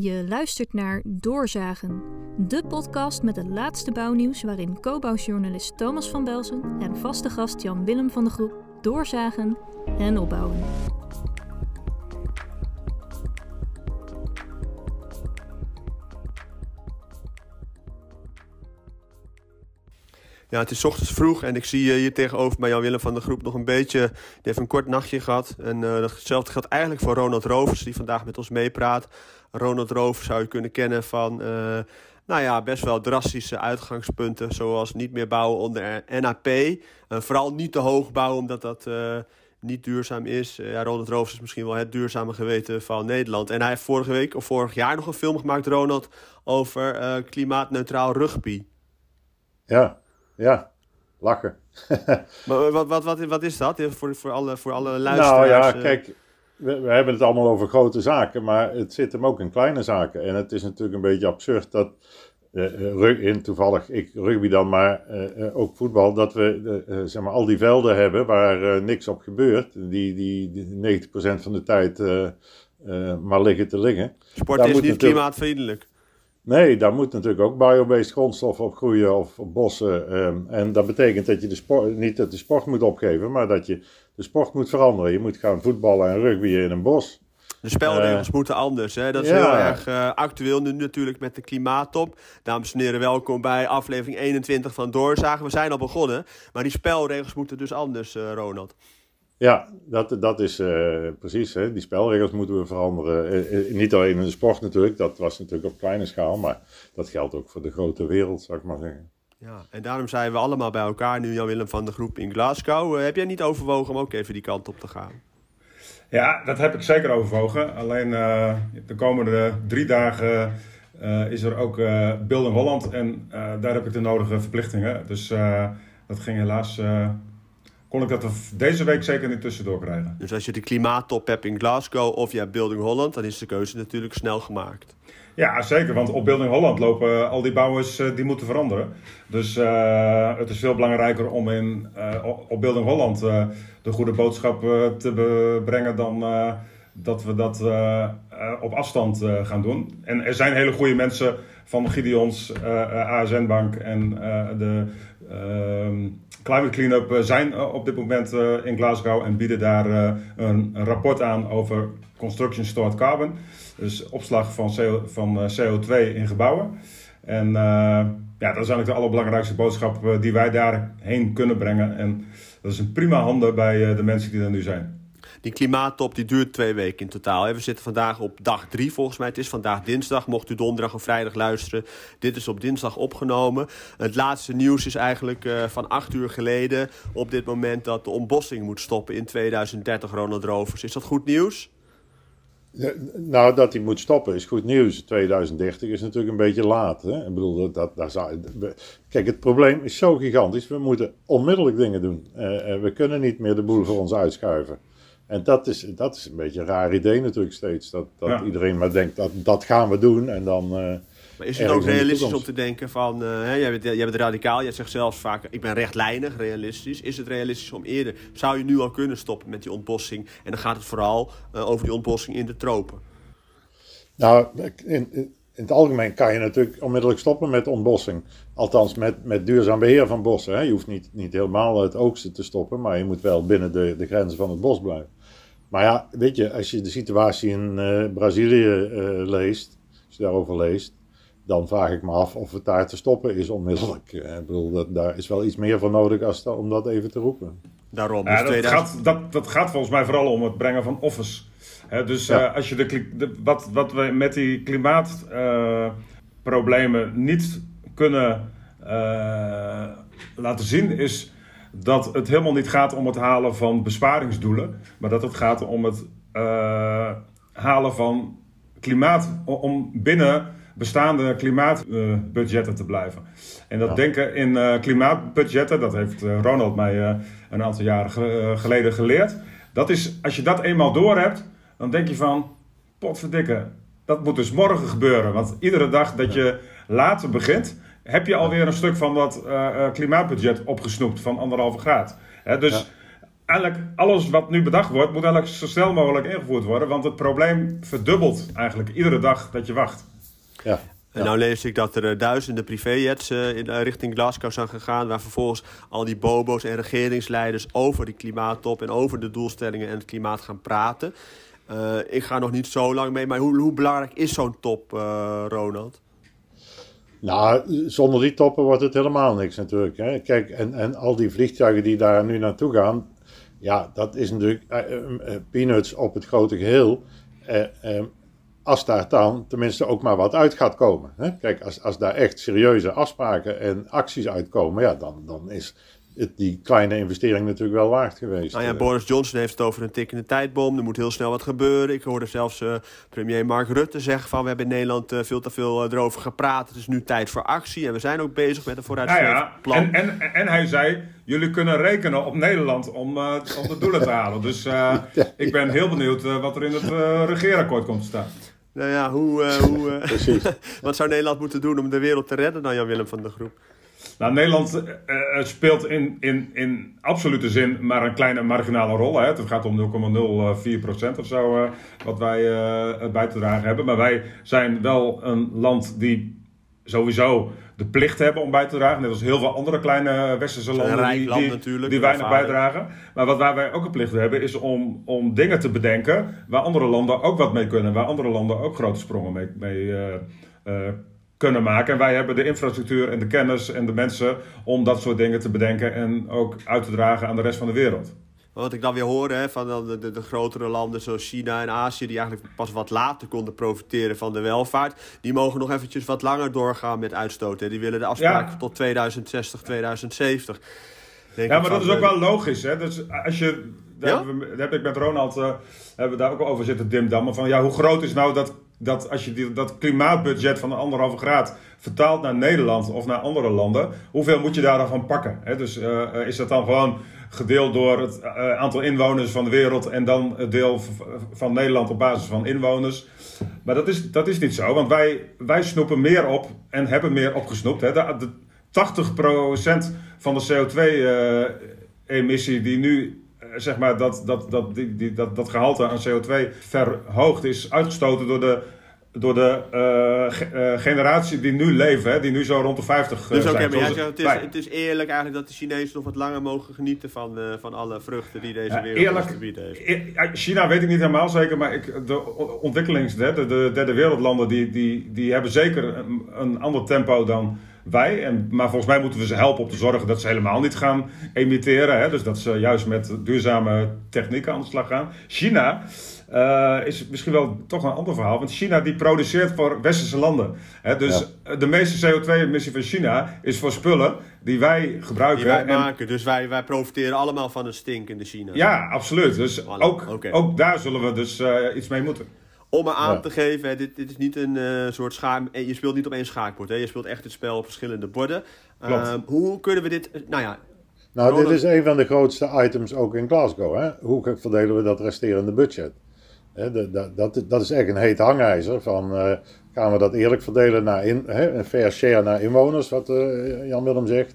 Je luistert naar Doorzagen, de podcast met het laatste bouwnieuws waarin co-bouwjournalist Thomas van Belzen en vaste gast Jan Willem van de Groep doorzagen en opbouwen. Ja, het is ochtends vroeg en ik zie hier tegenover bij Jan Willem van de Groep nog een beetje. Die heeft een kort nachtje gehad. En uh, datzelfde geldt eigenlijk voor Ronald Rovers, die vandaag met ons meepraat. Ronald Rovers zou je kunnen kennen van. Uh, nou ja, best wel drastische uitgangspunten. Zoals niet meer bouwen onder NAP. Uh, vooral niet te hoog bouwen, omdat dat uh, niet duurzaam is. ja, Ronald Rovers is misschien wel het duurzame geweten van Nederland. En hij heeft vorige week of vorig jaar nog een film gemaakt, Ronald, over klimaatneutraal rugby. Ja, ja, lachen. maar wat, wat, wat, wat is dat voor, voor, alle, voor alle luisteraars? Nou ja, kijk, we, we, hebben het allemaal over grote zaken, maar het zit hem ook in kleine zaken. En het is natuurlijk een beetje absurd dat, uh, in toevallig ik rugby dan, maar uh, ook voetbal, dat we uh, zeg maar, al die velden hebben waar niks op gebeurt. Die, die, die 90% van de tijd maar liggen te liggen. Sport Daar is niet klimaatvriendelijk. Nee, daar moet natuurlijk ook biobased grondstof op groeien of op bossen. Um, en dat betekent dat je de sport, niet dat de sport moet opgeven, maar dat je de sport moet veranderen. Je moet gaan voetballen en rugbyen in een bos. De spelregels uh, moeten anders. Hè? Dat is ja. heel erg uh, actueel nu natuurlijk met de klimaattop. Dames en heren, welkom bij aflevering 21 van Doorzagen. We zijn al begonnen, maar die spelregels moeten dus anders, uh, Ronald. Ja, dat, dat is precies. Hè. Die spelregels moeten we veranderen. Niet alleen in de sport natuurlijk, dat was natuurlijk op kleine schaal, maar dat geldt ook voor de grote wereld, zou ik maar zeggen. Ja, en daarom zijn we allemaal bij elkaar nu, Jan-Willem van de groep in Glasgow. Uh, heb jij niet overwogen om ook even die kant op te gaan? Ja, dat heb ik zeker overwogen. Alleen de komende drie dagen is er ook Building Holland en daar heb ik de nodige verplichtingen. Dus dat ging helaas kon ik dat deze week zeker niet tussendoor krijgen. Dus als je de klimaattop hebt in Glasgow of je hebt Building Holland, dan is de keuze natuurlijk snel gemaakt. Ja, zeker. Want op Building Holland lopen al die bouwers uh, die moeten veranderen. Dus uh, het is veel belangrijker om in, uh, op Building Holland de goede boodschap te brengen dan dat we dat op afstand gaan doen. En er zijn hele goede mensen van Gideons, ASN Bank en de ehm, Climate Cleanup eh, zijn eh, op dit moment eh, in Glasgow en bieden daar een, rapport aan over Construction Stored Carbon. Dus opslag van, CO, van CO2 in gebouwen. En ja, dat is eigenlijk de allerbelangrijkste boodschap die wij daarheen kunnen brengen. En dat is een prima handen bij de mensen die er nu zijn. Die klimaattop die duurt twee weken in totaal. We zitten vandaag op dag drie volgens mij. Het is vandaag dinsdag. Mocht u donderdag of vrijdag luisteren. Dit is op dinsdag opgenomen. Het laatste nieuws is eigenlijk uh, van acht uur geleden. Op dit moment dat de ontbossing moet stoppen in 2030, Ronald Rovers. Is dat goed nieuws? Nou, dat hij moet stoppen is goed nieuws. 2030 is natuurlijk een beetje laat. Hè? Ik bedoel, dat, zou, kijk, het probleem is zo gigantisch. We moeten onmiddellijk dingen doen. Uh, we kunnen niet meer de boel voor ons uitschuiven. En dat is, dat is een beetje een raar idee natuurlijk steeds. Dat, dat iedereen maar denkt, dat, dat gaan we doen en dan... Uh, maar is het ook realistisch om te denken van, uh, hè, jij, bent, jij bent radicaal, jij zegt zelfs vaak, ik ben rechtlijnig, realistisch. Is het realistisch om eerder, zou je nu al kunnen stoppen met die ontbossing? En dan gaat het vooral uh, over die ontbossing in de tropen. Nou, in, in, het algemeen kan je natuurlijk onmiddellijk stoppen met ontbossing. Althans, met, met duurzaam beheer van bossen. Hè. Je hoeft niet, niet helemaal het oogsten te stoppen, maar je moet wel binnen de, de grenzen van het bos blijven. Maar ja, weet je, als je de situatie in uh, Brazilië uh, leest, als je daarover leest, dan vraag ik me af of het daar te stoppen is onmiddellijk. Uh, ik bedoel, dat, daar is wel iets meer voor nodig als om dat even te roepen. Daarom. Ja, dus dat, gaat, dat, dat gaat volgens mij vooral om het brengen van offers. dus ja. als je de, de, wat, wat we met die klimaatproblemen niet kunnen laten zien, is dat het helemaal niet gaat om het halen van besparingsdoelen, maar dat het gaat om het uh, halen van klimaat, om binnen bestaande klimaatbudgetten te blijven. En dat ja. denken in uh, klimaatbudgetten, dat heeft Ronald mij een aantal jaren ge geleden geleerd. Dat is, als je dat eenmaal door hebt, dan denk je van, potverdikke, dat moet dus morgen gebeuren. Want iedere dag dat je later begint, heb je alweer een stuk van dat uh, klimaatbudget opgesnoept van anderhalve graad. Hè, dus eigenlijk alles wat nu bedacht wordt, moet eigenlijk zo snel mogelijk ingevoerd worden. Want het probleem verdubbelt eigenlijk iedere dag dat je wacht. Ja. En nou lees ik dat er uh, duizenden privéjets uh, in, uh, richting Glasgow zijn gegaan. Waar vervolgens al die bobo's en regeringsleiders over die klimaattop en over de doelstellingen en het klimaat gaan praten. ik ga nog niet zo lang mee, maar hoe, hoe belangrijk is zo'n top, Ronald? Nou, zonder die toppen wordt het helemaal niks natuurlijk. Hè. Kijk, en, en al die vliegtuigen die daar nu naartoe gaan, ja, dat is natuurlijk peanuts op het grote geheel als daar dan tenminste ook maar wat uit gaat komen. Hè? Kijk, als, als daar echt serieuze afspraken en acties uitkomen, ja, dan, dan is het, die kleine investering natuurlijk wel waard geweest. Nou ja, Boris Johnson heeft het over een tikkende tijdbom. Er moet heel snel wat gebeuren. Ik hoorde zelfs uh, premier Mark Rutte zeggen van... we hebben in Nederland uh, veel te veel uh, erover gepraat. Het is nu tijd voor actie. En we zijn ook bezig met een vooruitstrevend ja, ja. plan. En, en, en hij zei, jullie kunnen rekenen op Nederland om, om de doelen te halen. Dus ik ben heel benieuwd wat er in het regeerakkoord komt te staan. Nou ja, hoe, uh, hoe, uh, wat zou Nederland moeten doen om de wereld te redden dan Jan-Willem van de Groep? Nou, Nederland uh, speelt in, in, in absolute zin maar een kleine marginale rol. Hè. Het gaat om 0,04% of zo wat wij bij te dragen hebben. Maar wij zijn wel een land die sowieso de plicht hebben om bij te dragen. Net als heel veel andere kleine westerse landen die, die, die weinig bijdragen. Maar wat wij ook een plicht hebben is om, om dingen te bedenken waar andere landen ook wat mee kunnen. Waar andere landen ook grote sprongen mee, mee uh, uh, kunnen maken. En wij hebben de infrastructuur en de kennis en de mensen om dat soort dingen te bedenken en ook uit te dragen aan de rest van de wereld. Wat ik dan weer hoor hè, van de, de, de, grotere landen zoals China en Azië, die eigenlijk pas wat later konden profiteren van de welvaart, die mogen nog eventjes wat langer doorgaan met uitstoten. Die willen de afspraak tot 2060, 2070. Denk ja, maar dat is ook wel logisch. Hè? Dus als je, daar, ja? we, daar heb ik met Ronald uh, hebben we daar ook over zitten dimdammen. Van ja, hoe groot is nou dat, dat als je die, dat klimaatbudget van de anderhalve graad vertaalt naar Nederland of naar andere landen, hoeveel moet je daar dan van pakken? Dus uh, is dat dan gewoon gedeeld door het uh, aantal inwoners van de wereld en dan het deel van Nederland op basis van inwoners. Maar dat is, dat is niet zo, want wij, wij snoepen meer op en hebben meer opgesnoept. De, de 80% van de CO2-emissie uh, die nu, zeg maar, dat, dat, dat, die, die, dat, dat gehalte aan CO2 verhoogd is uitgestoten door de door de uh, uh, generatie die nu leven, hè, die nu zo rond de 50 uh, dus zijn. Okay, maar het, is, het is eerlijk eigenlijk dat de Chinezen nog wat langer mogen genieten van, van alle vruchten die deze wereld eerlijk, gebied heeft. China weet ik niet helemaal zeker, maar ik, de ontwikkelings, de, de derde wereldlanden, die, die, die hebben zeker een, een ander tempo dan wij. En, maar volgens mij moeten we ze helpen om te zorgen dat ze helemaal niet gaan emitteren. Hè? Dus dat ze juist met duurzame technieken aan de slag gaan. China uh, is misschien wel toch een ander verhaal. Want China die produceert voor westerse landen. Hè? Dus de meeste CO2-emissie van China is voor spullen die wij gebruiken. Die wij maken. Dus wij, wij profiteren allemaal van een stinkende China. Ja, absoluut. Dus ook, okay. ook daar zullen we dus uh, iets mee moeten. Om maar aan ja. te geven, hè, dit, dit is niet een uh, soort schaak. Je speelt niet op één schaakbord. Hè. Je speelt echt het spel op verschillende borden. Uh, hoe kunnen we dit. Nou ja. Nou, dit is een van de grootste items ook in Glasgow. Hè? Hoe verdelen we dat resterende budget? Hè, dat, dat, dat, is echt een heet hangijzer. Van, uh, gaan we dat eerlijk verdelen naar in, hè, een fair share naar inwoners, wat uh, Jan Willem zegt.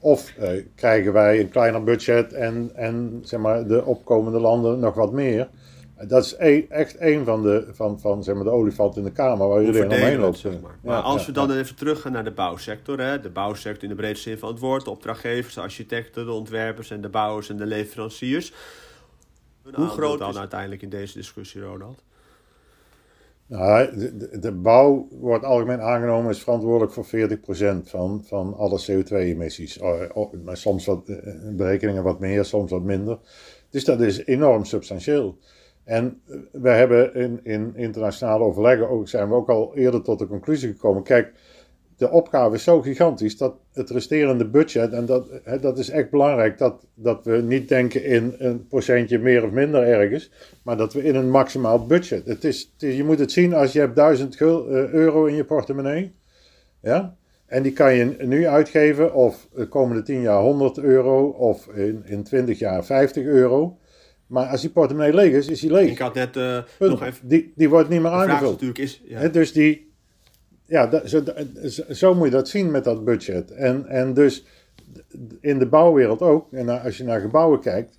Of krijgen wij een kleiner budget en, en zeg maar, de opkomende landen nog wat meer. Dat is e echt een van de, van, van, zeg maar, de olifant in de kamer waar jullie omheen lopen. Zeg maar. maar ja, als ja, we dan ja. even teruggaan naar de bouwsector. Hè? De bouwsector in de breedste zin van het woord. De opdrachtgevers, de architecten, de ontwerpers en de bouwers en de leveranciers. Hoe groot dan is... uiteindelijk in deze discussie, Ronald? Nou, de, de, bouw wordt algemeen aangenomen is verantwoordelijk voor 40% van, van alle CO2-emissies. Maar soms wat berekeningen wat meer, soms wat minder. Dus dat is enorm substantieel. En we hebben in, in internationale overleggen ook, zijn we ook al eerder tot de conclusie gekomen. Kijk, de opgave is zo gigantisch dat het resterende budget, en dat, hè, dat is echt belangrijk, dat, dat we niet denken in een procentje meer of minder ergens, maar dat we in een maximaal budget. Het is, je moet het zien als je hebt 1000 euro in je portemonnee, ja, en die kan je nu uitgeven of de komende 10 jaar 100 euro of in, in 20 jaar 50 euro. Maar als die portemonnee leeg is, is die leeg. Ik had net uh, nog even... Die, die wordt niet meer aangevuld. natuurlijk is... Ja. dus die... Ja, dat, zo, zo, moet je dat zien met dat budget. En, en dus in de bouwwereld ook, en als je naar gebouwen kijkt,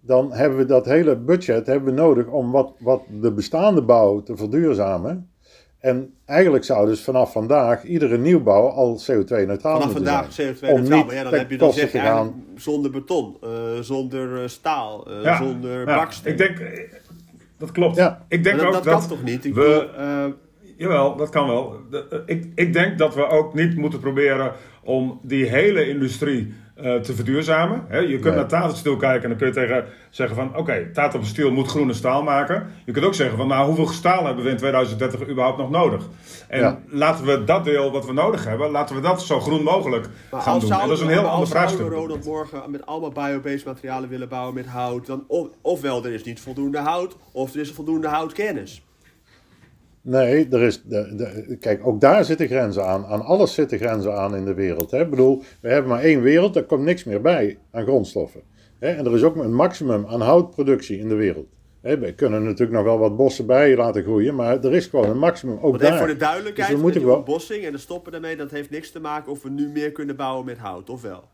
dan hebben we dat hele budget hebben we nodig om wat, wat de bestaande bouw te verduurzamen. En eigenlijk zou dus vanaf vandaag iedere nieuwbouw al CO2-neutraal Vanaf moeten vandaag zijn. CO2-neutraal, maar ja, dan heb je dan zeg je gaan- zonder beton, eh, zonder eh, staal, eh, Ja, zonder ja, baksteen. Ik denk, dat klopt. Ja. Ik denk Maar dat, ook dat dat, kan toch niet? Ik we, bedoel, Jawel, dat kan wel. De- ik, ik denk dat we ook niet moeten proberen om die hele industrie eh, te verduurzamen. Hè, je kunt Nee. naar Tata Steel kijken en dan kun je tegen zeggen van... oké, Tata Steel moet groene staal maken. Je kunt ook zeggen van nou, hoeveel staal hebben we in 2030 überhaupt nog nodig? En Ja. laten we dat deel wat we nodig hebben, laten we dat zo groen mogelijk maar gaan als doen. En dat is een heel maar ander als zouden vraagstuk. we Ronald morgen met allemaal biobased materialen willen bouwen met hout, dan of, ofwel er is niet voldoende hout, of er is voldoende houtkennis. Nee, er is, de, de- kijk, ook daar zitten grenzen aan. Aan alles zitten grenzen aan in de wereld. Hè? Ik bedoel, we hebben maar één wereld, daar komt niks meer bij aan grondstoffen. Hè? En er is ook een maximum aan houtproductie in de wereld. Hè? We kunnen natuurlijk nog wel wat bossen bij laten groeien, maar er is gewoon een maximum. Ook daar. voor de duidelijkheid, Dus we moeten die wel- ontbossing en de stoppen daarmee, dat heeft niks te maken of we nu meer kunnen bouwen met hout, of wel?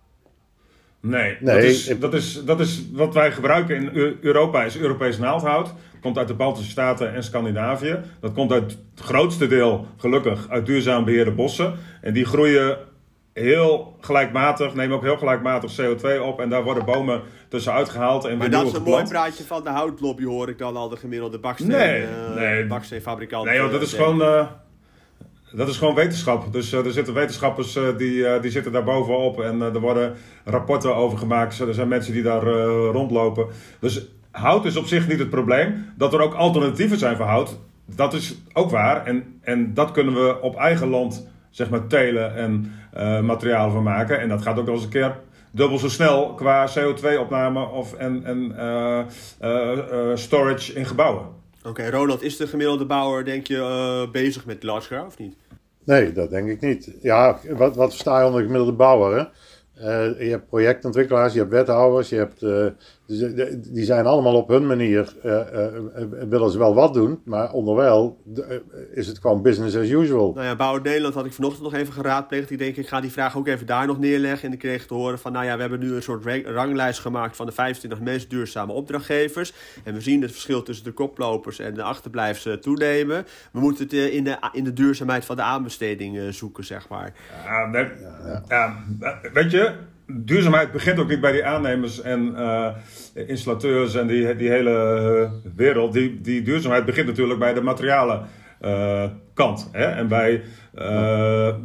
Nee, Nee, dat, is, ik- dat, is, dat is wat wij gebruiken in Eu- Europa, is Europees naaldhout. Komt uit de Baltische Staten en Scandinavië. Dat komt uit het grootste deel, gelukkig, uit duurzaam beheerde bossen. En die groeien heel gelijkmatig, nemen ook heel gelijkmatig CO2 op. En daar worden bomen tussenuit gehaald en Maar weer dat is een mooi praatje van de houtlobby, hoor ik dan al de gemiddelde baksteen, Nee, eh, nee. baksteenfabrikant. Nee, joh, dat eh, is gewoon... eh, dat is gewoon wetenschap. Dus er zitten wetenschappers die, die zitten daar bovenop. En er worden rapporten over gemaakt. Er zijn mensen die daar rondlopen. Dus hout is op zich niet het probleem. Dat er ook alternatieven zijn voor hout, dat is ook waar. En, en dat kunnen we op eigen land, zeg maar, telen en eh, materialen van maken. En dat gaat ook wel eens een keer dubbel zo snel qua CO2-opname of, en, en eh, eh, storage in gebouwen. Oké, Ronald, is de gemiddelde bouwer, denk je, eh, bezig met Glasgow of niet? Nee, dat denk ik niet. Ja, wat, wat versta je onder gemiddelde bouwer? Hè? Eh, je hebt projectontwikkelaars, je hebt wethouders, je hebt, die zijn allemaal op hun manier, eh, eh, eh, willen ze wel wat doen, maar onderwijl de- is het gewoon business as usual. Nou ja, Bouwer Nederland had ik vanochtend nog even geraadpleegd. Ik denk, ik ga die vraag ook even daar nog neerleggen. En ik kreeg te horen van, nou ja, we hebben nu een soort ra- ranglijst gemaakt van de 25 meest duurzame opdrachtgevers. En we zien het verschil tussen de koplopers en de achterblijfs toenemen. We moeten het in de, in de duurzaamheid van de aanbesteding zoeken, zeg maar. Ja, ja, weet je, duurzaamheid begint ook niet bij die aannemers en eh, installateurs en die, die hele eh, wereld. Die, die duurzaamheid begint natuurlijk bij de materialen eh, kant. Hè? En bij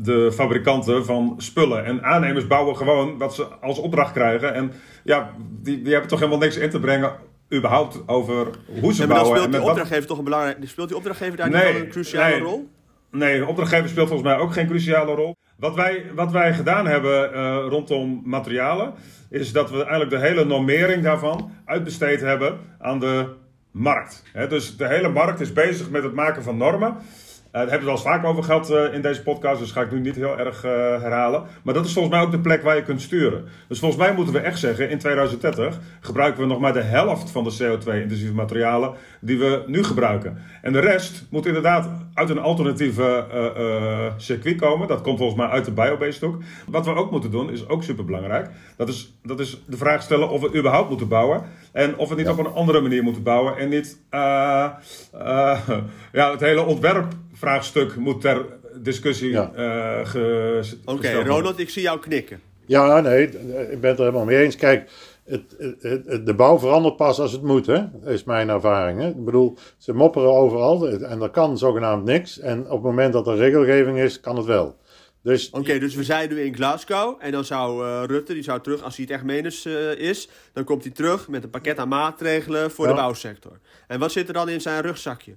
de fabrikanten van spullen. En aannemers bouwen gewoon wat ze als opdracht krijgen. En ja, die, die hebben toch helemaal niks in te brengen überhaupt over hoe ze En maar dan bouwen. speelt en die wat- opdrachtgever toch een belangrijke... Speelt die opdrachtgever daar Nee, niet wel een cruciale nee. rol? Nee, de opdrachtgever speelt volgens mij ook geen cruciale rol. Wat wij, wat wij gedaan hebben eh, rondom materialen, is dat we eigenlijk de hele normering daarvan uitbesteed hebben aan de markt. Dus de hele markt is bezig met het maken van normen. Eh, daar hebben we het al eens vaak over gehad eh, in deze podcast, dus ga ik nu niet heel erg eh, herhalen. Maar dat is volgens mij ook de plek waar je kunt sturen. Dus volgens mij moeten we echt zeggen, in 2030 gebruiken we nog maar de helft van de CO2-intensieve materialen die we nu gebruiken. En de rest moet inderdaad uit een alternatieve circuit komen. Dat komt volgens mij uit de biobased hoek. Wat we ook moeten doen, is ook superbelangrijk. Dat is, dat is de vraag stellen of we überhaupt moeten bouwen. En of we niet op een andere manier moeten bouwen. En niet ja, het hele ontwerpvraagstuk moet ter discussie Ja. eh, ge- Oké. Ronald, ik zie jou knikken. Ja, nee, ik ben het er helemaal mee eens. Kijk, het, het, het- de bouw verandert pas als het moet, hè? is mijn ervaring. Hè? Ik bedoel, ze mopperen overal en er kan zogenaamd niks. En op het moment dat er regelgeving is, kan het wel. Dus Oké, dus we zijn nu in Glasgow. En dan zou eh, Rutte, die zou terug, als hij het echt menens eh, is, dan komt hij terug met een pakket aan maatregelen voor Ja. de bouwsector. En wat zit er dan in zijn rugzakje?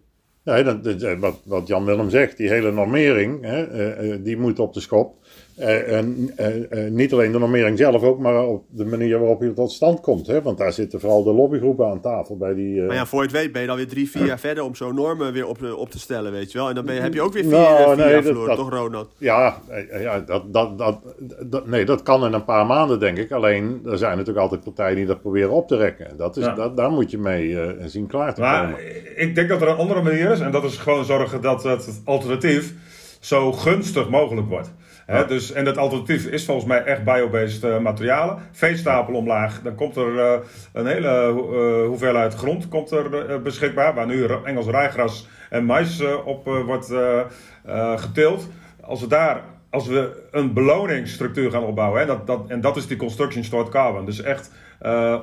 Nee, dat, wat, wat Jan Willem zegt, die hele normering, hè, eh, eh, die moet op de schop. Eh, en eh, eh, niet alleen de normering zelf ook, maar op de manier waarop je tot stand komt. Hè? Want daar zitten vooral de lobbygroepen aan tafel bij die... eh, Maar ja, voor je het weet ben je dan weer drie, vier jaar verder om zo'n normen weer op, op te stellen, weet je wel. En dan ben je, heb je ook weer vier, Nou, vier nee, jaar verloren, dat- toch Ronald? Ja, ja dat, dat, dat, dat, nee, dat kan in een paar maanden, denk ik. Alleen, er zijn natuurlijk altijd partijen die dat proberen op te rekken. Dat is, Ja. dat, daar moet je mee eh, zien klaar te Maar komen. ik denk dat er een andere manier is. En dat is gewoon zorgen dat het alternatief zo gunstig mogelijk wordt. Dus, en het alternatief is volgens mij echt biobased uh, materialen. Veestapel omlaag, dan komt er uh, een hele uh, hoeveelheid grond komt er, beschikbaar. Waar nu Engels rijgras en mais op wordt geteeld. Als we daar als we een beloningsstructuur gaan opbouwen, hè, dat, dat, en dat is die construction stored carbon, dus echt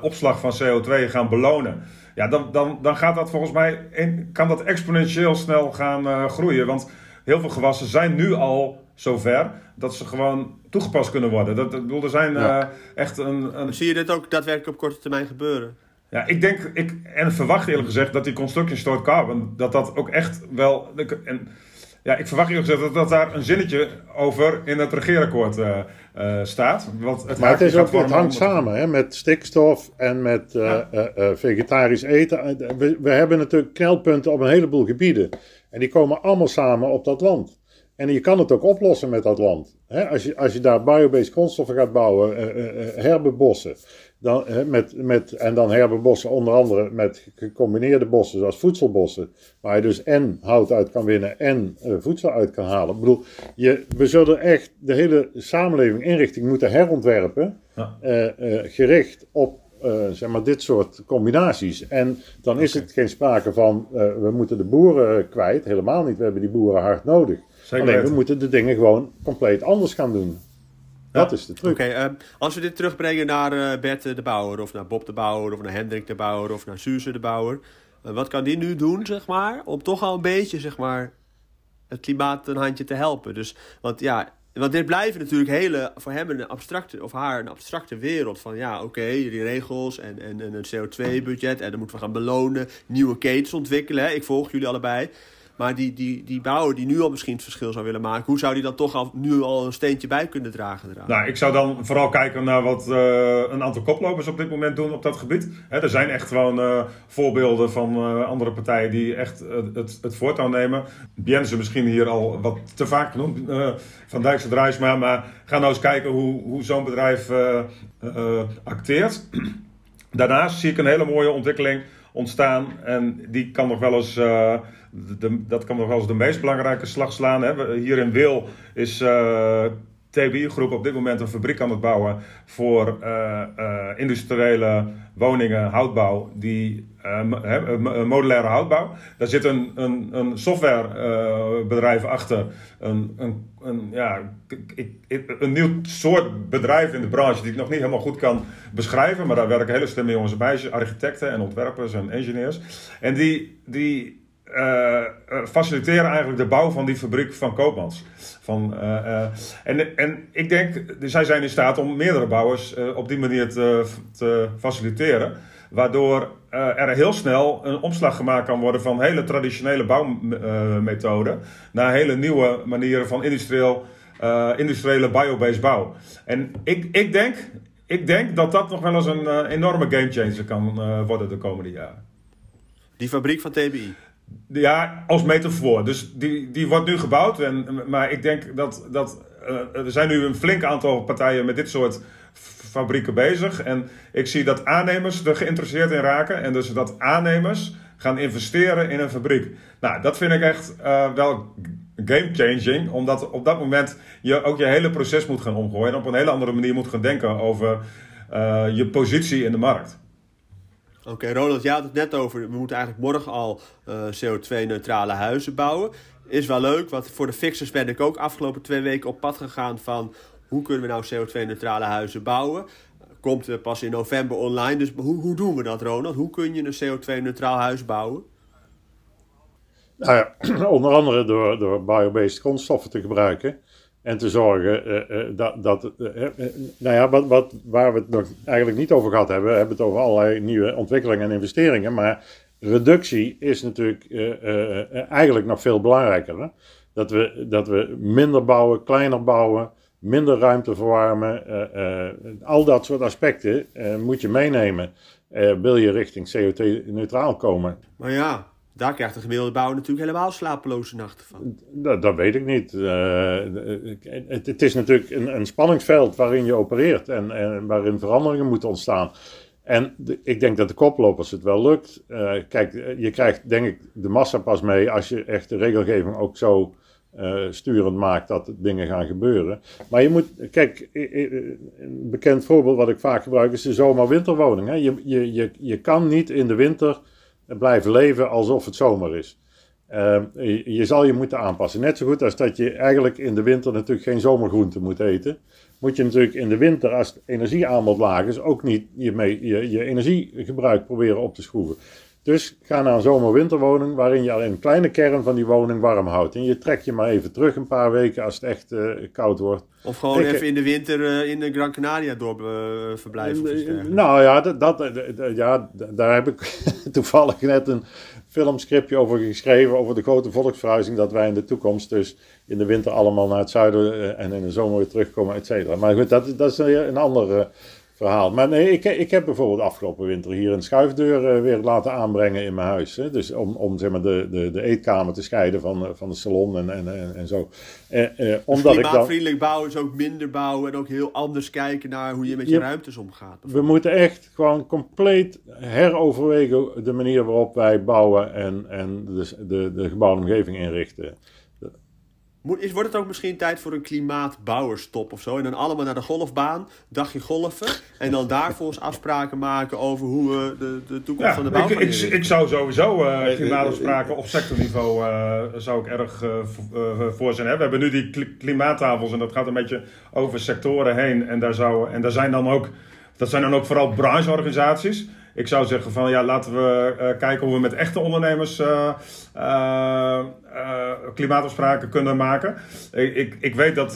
opslag van CO2 gaan belonen, ja, dan, dan, dan gaat dat volgens mij, in, kan dat exponentieel snel gaan groeien. Want heel veel gewassen zijn nu al zover dat ze gewoon toegepast kunnen worden. Dat, bedoel, er zijn uh, echt een, een... Zie je dit ook daadwerkelijk op korte termijn gebeuren? Ja, ik denk, ik, en verwacht eerlijk gezegd, dat die construction stored carbon, dat dat ook echt wel... En, ja, ik verwacht eerlijk gezegd dat, dat daar een zinnetje over in het regeerakkoord uh, uh, staat. Want het maar het, is ook, het hangt samen hè, met stikstof en met ja. vegetarisch eten. We, we hebben natuurlijk knelpunten op een heleboel gebieden. En die komen allemaal samen op dat land. En je kan het ook oplossen met dat land. als, je, als je daar biobased grondstoffen gaat bouwen, uh, uh, herbebossen, dan, met, met, en dan herbebossen onder andere met gecombineerde bossen zoals voedselbossen, waar je dus en hout uit kan winnen en voedsel uit kan halen. Ik bedoel, je, we zullen echt de hele samenleving inrichting moeten herontwerpen, ja. gericht op uh, zeg maar, dit soort combinaties. En dan is het geen sprake van uh, we moeten de boeren kwijt. Helemaal niet. We hebben die boeren hard nodig. Zeker Alleen we moeten de dingen gewoon compleet anders gaan doen. Dat is de truc. Oké, okay, uh, als we dit terugbrengen naar Bert de Bouwer, of naar Bob de Bouwer, of naar Hendrik de Bouwer, of naar Suze de Bouwer. wat kan die nu doen, zeg maar, om toch al een beetje, zeg maar, het klimaat een handje te helpen? Dus, want ja, want dit blijven natuurlijk hele, voor hem een abstracte, of haar een abstracte wereld. Van ja, oké, die regels en, en, en een CO2-budget. En dan moeten we gaan belonen, nieuwe ketens ontwikkelen. Hè. Ik volg jullie allebei. Maar die, die, die bouwer die nu al misschien het verschil zou willen maken, hoe zou die dan toch al, nu al een steentje bij kunnen dragen? Eraan? Nou, ik zou dan vooral kijken naar wat uh, een aantal koplopers op dit moment doen op dat gebied. er zijn echt gewoon uh, voorbeelden van uh, andere partijen die echt het, het voortouw nemen. Biense misschien hier al wat te vaak genoemd, van Dijkse Drijsma. Maar ga nou eens kijken hoe, hoe zo'n bedrijf acteert. Daarnaast zie ik een hele mooie ontwikkeling ontstaan. En die kan nog wel eens dat kan nog wel eens de meest belangrijke slag slaan. Hè. Hier in Wil is uh, eh, TBI Groep op dit moment een fabriek aan het bouwen voor uh, industriële woningen, houtbouw, die, modulaire houtbouw. Daar zit een, een, een softwarebedrijf achter, een, een, een, ja, een nieuw soort bedrijf in de branche die ik nog niet helemaal goed kan beschrijven, maar daar werken hele slimme jongens bij, architecten en ontwerpers en engineers. En die, die uh, faciliteren eigenlijk de bouw van die fabriek van Koopmans. Van, uh, en, en ik denk, zij zijn in staat om meerdere bouwers op die manier te, te faciliteren. Waardoor er heel snel een omslag gemaakt kan worden van hele traditionele bouwmethoden naar hele nieuwe manieren van industrieel, industriële biobased bouw. En ik, ik, denk, ik denk dat dat nog wel eens een enorme gamechanger kan worden de komende jaren. Die fabriek van TBI? Ja, als metafoor. Dus die, die wordt nu gebouwd. En, maar ik denk dat, dat uh, er zijn nu een flink aantal partijen met dit soort fabrieken bezig. En ik zie dat aannemers er geïnteresseerd in raken. En dus dat aannemers gaan investeren in een fabriek. Nou, dat vind ik echt uh, wel game changing. Omdat op dat moment je ook je hele proces moet gaan omgooien. En op een hele andere manier moet gaan denken over uh, je positie in de markt. Oké, Ronald, jij had het net over, we moeten eigenlijk morgen al uh, CO2-neutrale huizen bouwen. Is wel leuk, want voor de fixers ben ik ook afgelopen twee weken op pad gegaan van hoe kunnen we nou CO2-neutrale huizen bouwen. Komt uh, pas in november online, dus hoe, hoe doen we dat, Ronald? Hoe kun je een CO2-neutraal huis bouwen? Nou ja, onder andere door, door biobased grondstoffen te gebruiken. En te zorgen uh, uh, dat, dat uh, nou ja, wat, wat, waar we het nog eigenlijk niet over gehad hebben, we hebben het over allerlei nieuwe ontwikkelingen en investeringen, maar reductie is natuurlijk eigenlijk nog veel belangrijker. Hè? Dat, we, dat we minder bouwen, kleiner bouwen, minder ruimte verwarmen, al dat soort aspecten moet je meenemen. wil je richting CO2-neutraal komen? Maar ja, daar krijgt de gemiddelde bouwer natuurlijk helemaal slapeloze nachten van. Dat, dat weet ik niet. Uh, het, het, is natuurlijk een, een, spanningsveld waarin je opereert en, en waarin veranderingen moeten ontstaan. En ik denk dat de koplopers het wel lukt. Uh, kijk, je krijgt denk ik de massa pas mee als je echt de regelgeving ook zo sturend maakt dat dingen gaan gebeuren. Maar je moet, kijk, een bekend voorbeeld wat ik vaak gebruik is de zomer-winterwoning. Je, je, je, je kan niet in de winter blijven leven alsof het zomer is. Uh, je, zal je moeten aanpassen. Net zo goed als dat je eigenlijk in de winter natuurlijk geen zomergroenten moet eten. Moet je natuurlijk in de winter, als het energieaanbod laag is, ook niet je, mee, je, je energiegebruik proberen op te schroeven. Dus ga naar een zomer-winterwoning waarin je alleen een kleine kern van die woning warm houdt. En je trekt je maar even terug een paar weken als het echt uh, koud wordt. Of gewoon even in de winter uh, in de Gran Canaria door uh, verblijven. nou ja, dat, dat, ja, daar heb ik toevallig net een filmscriptje over geschreven. Over de grote volksverhuizing. Dat wij in de toekomst dus in de winter allemaal naar het zuiden en in de zomer weer terugkomen, et cetera. Maar goed, dat, dat is een ander verhaal. Maar nee, ik, ik heb bijvoorbeeld afgelopen winter hier een schuifdeur uh, weer laten aanbrengen in mijn huis. Hè? Dus om, om zeg maar de, de, de eetkamer te scheiden van, eh, van de salon en, en, en, en zo. Eh, eh, omdat Klimaatvriendelijk dan, bouwen is ook minder bouwen en ook heel anders kijken naar hoe je met je, ruimtes omgaat. We moeten echt gewoon compleet heroverwegen de manier waarop wij bouwen en, en de, de, de gebouwde omgeving inrichten. Moet, is, wordt het ook misschien tijd voor een klimaatbouwerstop of zo? En dan allemaal naar de golfbaan, dagje golfen. En dan daarvoor afspraken maken over hoe we de, de toekomst van de bouw ik, ik, ik, zou sowieso uh, klimaatafspraken op sectorniveau uh, zou ik erg uh, voor zijn. Hè? We hebben nu die klimaattafels en dat gaat een beetje over sectoren heen. En daar, zou, en daar zijn dan ook, dat zijn dan ook vooral brancheorganisaties. Ik zou zeggen van ja, laten we uh, kijken hoe we met echte ondernemers uh, uh, klimaatafspraken kunnen maken. Ik, ik, ik weet dat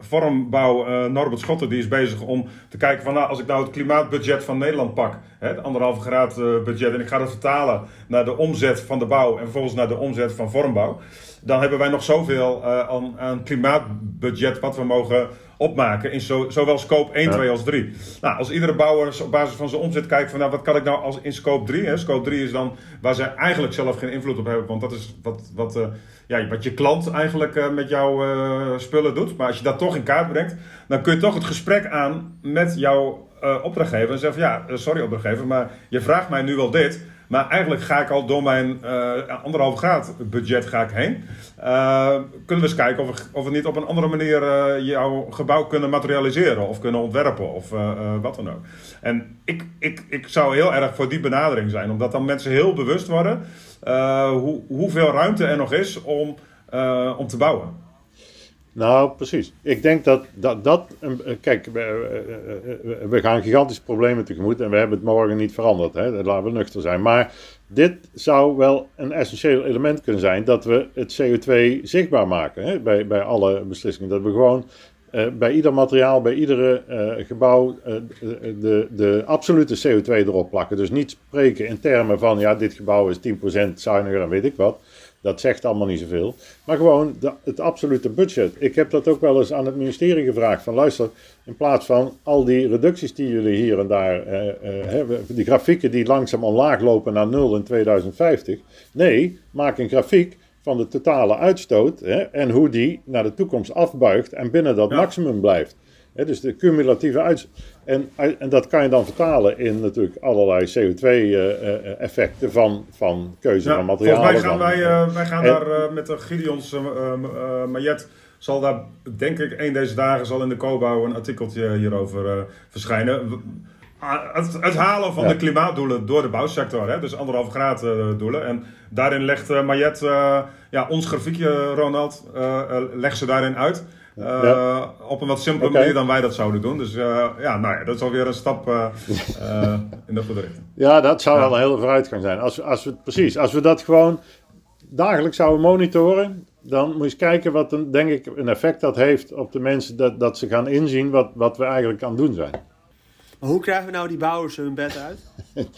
Vormbouw Norbert Schotten die is bezig om te kijken van nou, als ik nou het klimaatbudget van Nederland pak, hè, het anderhalve graad budget, en ik ga dat vertalen naar de omzet van de bouw en vervolgens naar de omzet van Vormbouw, dan hebben wij nog zoveel aan, aan klimaatbudget wat we mogen opmaken in zo, zowel scope 1, 2 als 3. Nou, als iedere bouwer op basis van zijn omzet kijkt van nou, wat kan ik nou als in scope 3? Hè? Scope 3 is dan waar ze eigenlijk zelf geen invloed op hebben, want dat is wat, wat, uh, ja, wat je klant eigenlijk uh, met jouw uh, spullen doet. Maar als je dat toch in kaart brengt, dan kun je toch het gesprek aan met jouw opdrachtgever en zeggen van ja, sorry opdrachtgever, maar je vraagt mij nu wel dit. Maar eigenlijk ga ik al door mijn uh, anderhalf graad budget ga ik heen. Uh, kunnen we eens kijken of we, of we niet op een andere manier uh, jouw gebouw kunnen materialiseren of kunnen ontwerpen of wat dan ook. En ik, ik, ik zou heel erg voor die benadering zijn, omdat dan mensen heel bewust worden hoe, hoeveel ruimte er nog is om, om te bouwen. Nou, precies. Ik denk dat dat. dat kijk, we, we gaan gigantische problemen tegemoet en we hebben het morgen niet veranderd. Hè? Laten we nuchter zijn. Maar dit zou wel een essentieel element kunnen zijn dat we het CO2 zichtbaar maken hè? Bij, bij alle beslissingen. Dat we gewoon bij ieder materiaal, bij iedere gebouw de, de absolute CO2 erop plakken. Dus niet spreken in termen van ja, dit gebouw is 10% zuiniger en weet ik wat. Dat zegt allemaal niet zoveel. Maar gewoon de, het absolute budget. Ik heb dat ook wel eens aan het ministerie gevraagd. Van luister, in plaats van al die reducties die jullie hier en daar eh, eh, hebben, die grafieken die langzaam omlaag lopen naar nul in 2050. Nee, maak een grafiek van de totale uitstoot hè, en hoe die naar de toekomst afbuigt en binnen dat maximum blijft dus de cumulatieve uit. En, en dat kan je dan vertalen in natuurlijk allerlei CO2-effecten eh, eh, van, van keuze van materialen. Volgens mij gaan wij, uh, wij gaan daar met de Gideons Majet zal daar, denk ik, een deze dagen zal in de Cobouw een artikeltje hierover verschijnen. Het, het, halen van de klimaatdoelen door de bouwsector, hè, dus anderhalve graad doelen. En daarin legt Majet, ja, ons grafiekje, Ronald, legt ze daarin uit. Uh, Op een wat simpele manier dan wij dat zouden doen. Dus uh, ja, nou ja, dat is alweer een stap uh, in de goede richting. Ja, dat zou wel een hele vooruitgang zijn. Als, als we, precies, als we dat gewoon dagelijks zouden monitoren, dan moet je eens kijken wat een, denk ik, een effect dat heeft op de mensen dat, dat ze gaan inzien wat, wat we eigenlijk aan doen zijn. Maar hoe krijgen we nou die bouwers hun bed uit?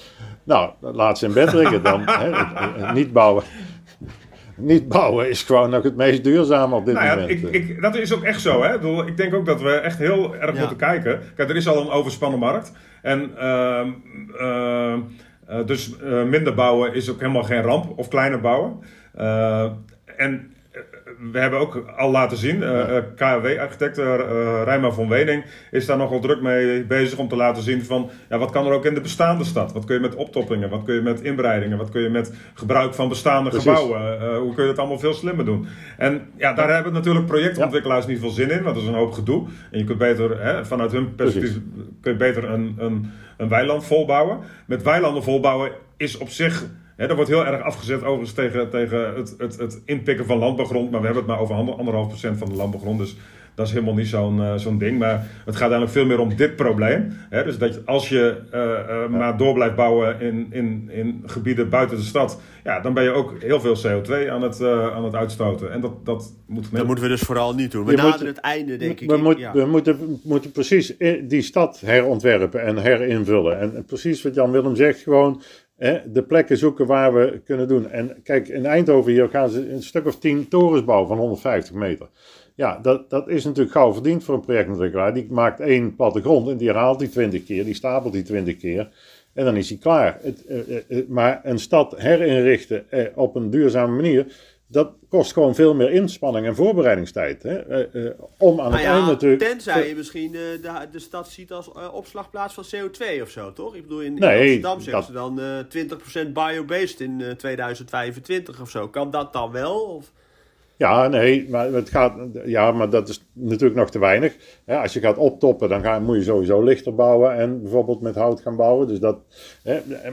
nou, laat ze in bed liggen dan. hè, niet bouwen niet bouwen is gewoon nog het meest duurzame op dit nou ja, moment. Ik, ik, dat is ook echt zo. Hè? Ik, bedoel, ik denk ook dat we echt heel erg moeten kijken. Kijk, er is al een overspannen markt. En uh, uh, dus uh, minder bouwen is ook helemaal geen ramp. Of kleiner bouwen. en we hebben ook al laten zien, uh, KW-architect uh, Rijma van Wening is daar nogal druk mee bezig om te laten zien van ja, wat kan er ook in de bestaande stad? Wat kun je met optoppingen, wat kun je met inbreidingen, wat kun je met gebruik van bestaande gebouwen, hoe kun je het allemaal veel slimmer doen? En ja, daar hebben natuurlijk projectontwikkelaars niet veel zin in, want dat is een hoop gedoe. En je kunt beter, hè, vanuit hun perspectief, kun je beter een, een, een weiland volbouwen. Met weilanden volbouwen is op zich He, dat wordt heel erg afgezet overigens tegen, tegen het, het, het inpikken van landbouwgrond. Maar we hebben het maar over anderhalf procent van de landbouwgrond. Dus dat is helemaal niet zo'n uh, zo'n ding. Maar het gaat eigenlijk veel meer om dit probleem. He, dus dat als je uh, uh, maar door blijft bouwen in, in, in gebieden buiten de stad. Ja, dan ben je ook heel veel CO2 aan het, aan het uitstoten. En dat, dat, moet dat moeten we dus vooral niet doen. We naderen het einde, denk ik. We, moet, ja. we, moeten, moeten precies die stad herontwerpen en herinvullen. En precies wat Jan Willem zegt, gewoon de plekken zoeken waar we kunnen doen. En kijk, in Eindhoven hier gaan ze een stuk of tien torens bouwen van 150 meter. Ja, dat, dat is natuurlijk gauw verdiend voor een projectontwikkelaar. Die maakt één plattegrond en die herhaalt die 20 keer, die stapelt die 20 keer. En dan is hij klaar. Het, uh, uh, maar een stad herinrichten op een duurzame manier, dat kost gewoon veel meer inspanning en voorbereidingstijd. Hè? Uh, uh, om aan nou het ja, einde natuurlijk... Tenzij je misschien uh, de, de stad ziet als opslagplaats van CO2 of zo, toch? Ik bedoel, in, in nee, Amsterdam zeggen dat... ze dan 20% biobased in 2025 of zo. Kan dat dan wel? Of... Ja, nee, maar, het gaat, ja, maar dat is natuurlijk nog te weinig. als je gaat optoppen, dan ga, moet je sowieso lichter bouwen en bijvoorbeeld met hout gaan bouwen. Dus dat,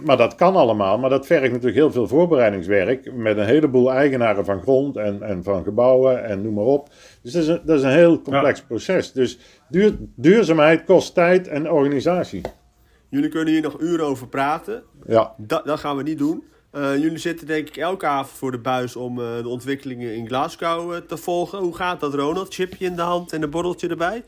maar dat kan allemaal, maar dat vergt natuurlijk heel veel voorbereidingswerk met een heleboel eigenaren van grond en, en van gebouwen en noem maar op. Dus dat is een, dat is een heel complex proces. Dus duur, duurzaamheid kost tijd en organisatie. Jullie kunnen hier nog uren over praten. Ja. Dat, dat gaan we niet doen. Uh, jullie zitten denk ik elke avond voor de buis om uh, de ontwikkelingen in Glasgow uh, te volgen. Hoe gaat dat, Ronald? Chipje in de hand en een borreltje erbij?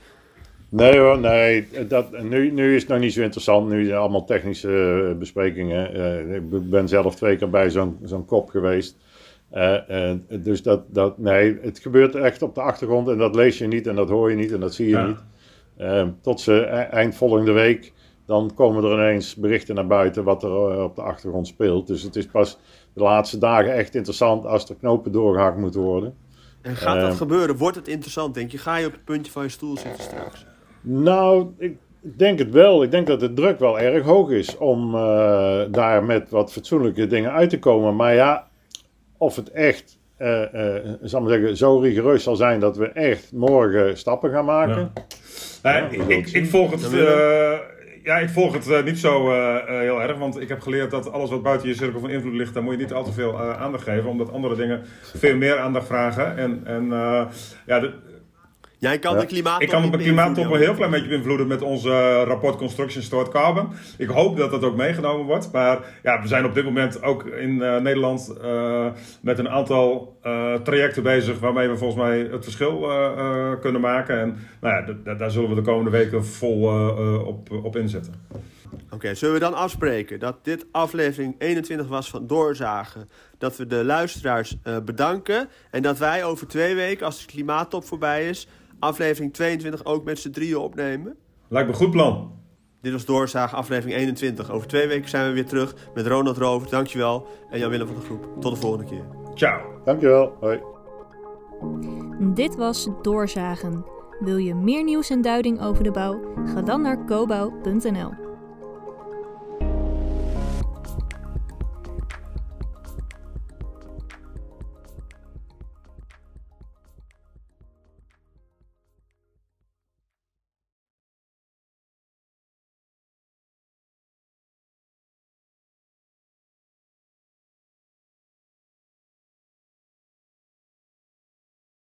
Nee hoor, nee. Dat, nu, nu is het nog niet zo interessant. Nu zijn allemaal technische besprekingen. ik ben zelf twee keer bij zo'n zo'n kop geweest. dus dat, dat, nee, het gebeurt echt op de achtergrond en dat lees je niet en dat hoor je niet en dat zie je ja. niet. tot ze e-, eind volgende week dan komen er ineens berichten naar buiten wat er eh, op de achtergrond speelt. Dus het is pas de laatste dagen echt interessant als er knopen doorgehakt moeten worden. En gaat dat eh, gebeuren? Wordt het interessant, denk je? Ga je op het puntje van je stoel zitten straks? Nou, ik denk het wel. Ik denk dat de druk wel erg hoog is om uh, daar met wat fatsoenlijke dingen uit te komen. Maar ja, of het echt uh, uh, zal maar zeggen, zo rigoureus zal zijn dat we echt morgen stappen gaan maken. Ja. Ja, ik, ik, volg het. Uh, ja, ik volg het uh, niet zo uh, heel erg. Want ik heb geleerd dat alles wat buiten je cirkel van invloed ligt, daar moet je niet al te veel aandacht geven. Omdat andere dingen veel meer aandacht vragen. En, en ja, de, Jij kan de klimaattop Ik kan de klimaattop een heel klein beetje beïnvloeden met onze rapport Construction Stored Carbon. Ik hoop dat dat ook meegenomen wordt. Maar ja, we zijn op dit moment ook in uh, Nederland uh, met een aantal uh, trajecten bezig waarmee we volgens mij het verschil kunnen maken. En nou ja, daar zullen we de komende weken vol op, op inzetten. Oké, okay, zullen we dan afspreken dat dit aflevering 21 was van Doorzagen? Dat we de luisteraars bedanken en dat wij over twee weken, als de klimaattop voorbij is, aflevering 22 ook met z'n drieën opnemen? Lijkt me een goed plan. Dit was Doorzaag, aflevering 21. Over twee weken zijn we weer terug met Ronald Rover. Dankjewel. En Jan Willem van de Groep. Tot de volgende keer. Ciao. Dankjewel. Hoi. Dit was Doorzagen. Wil je meer nieuws en duiding over de bouw? Ga dan naar cobouw.nl.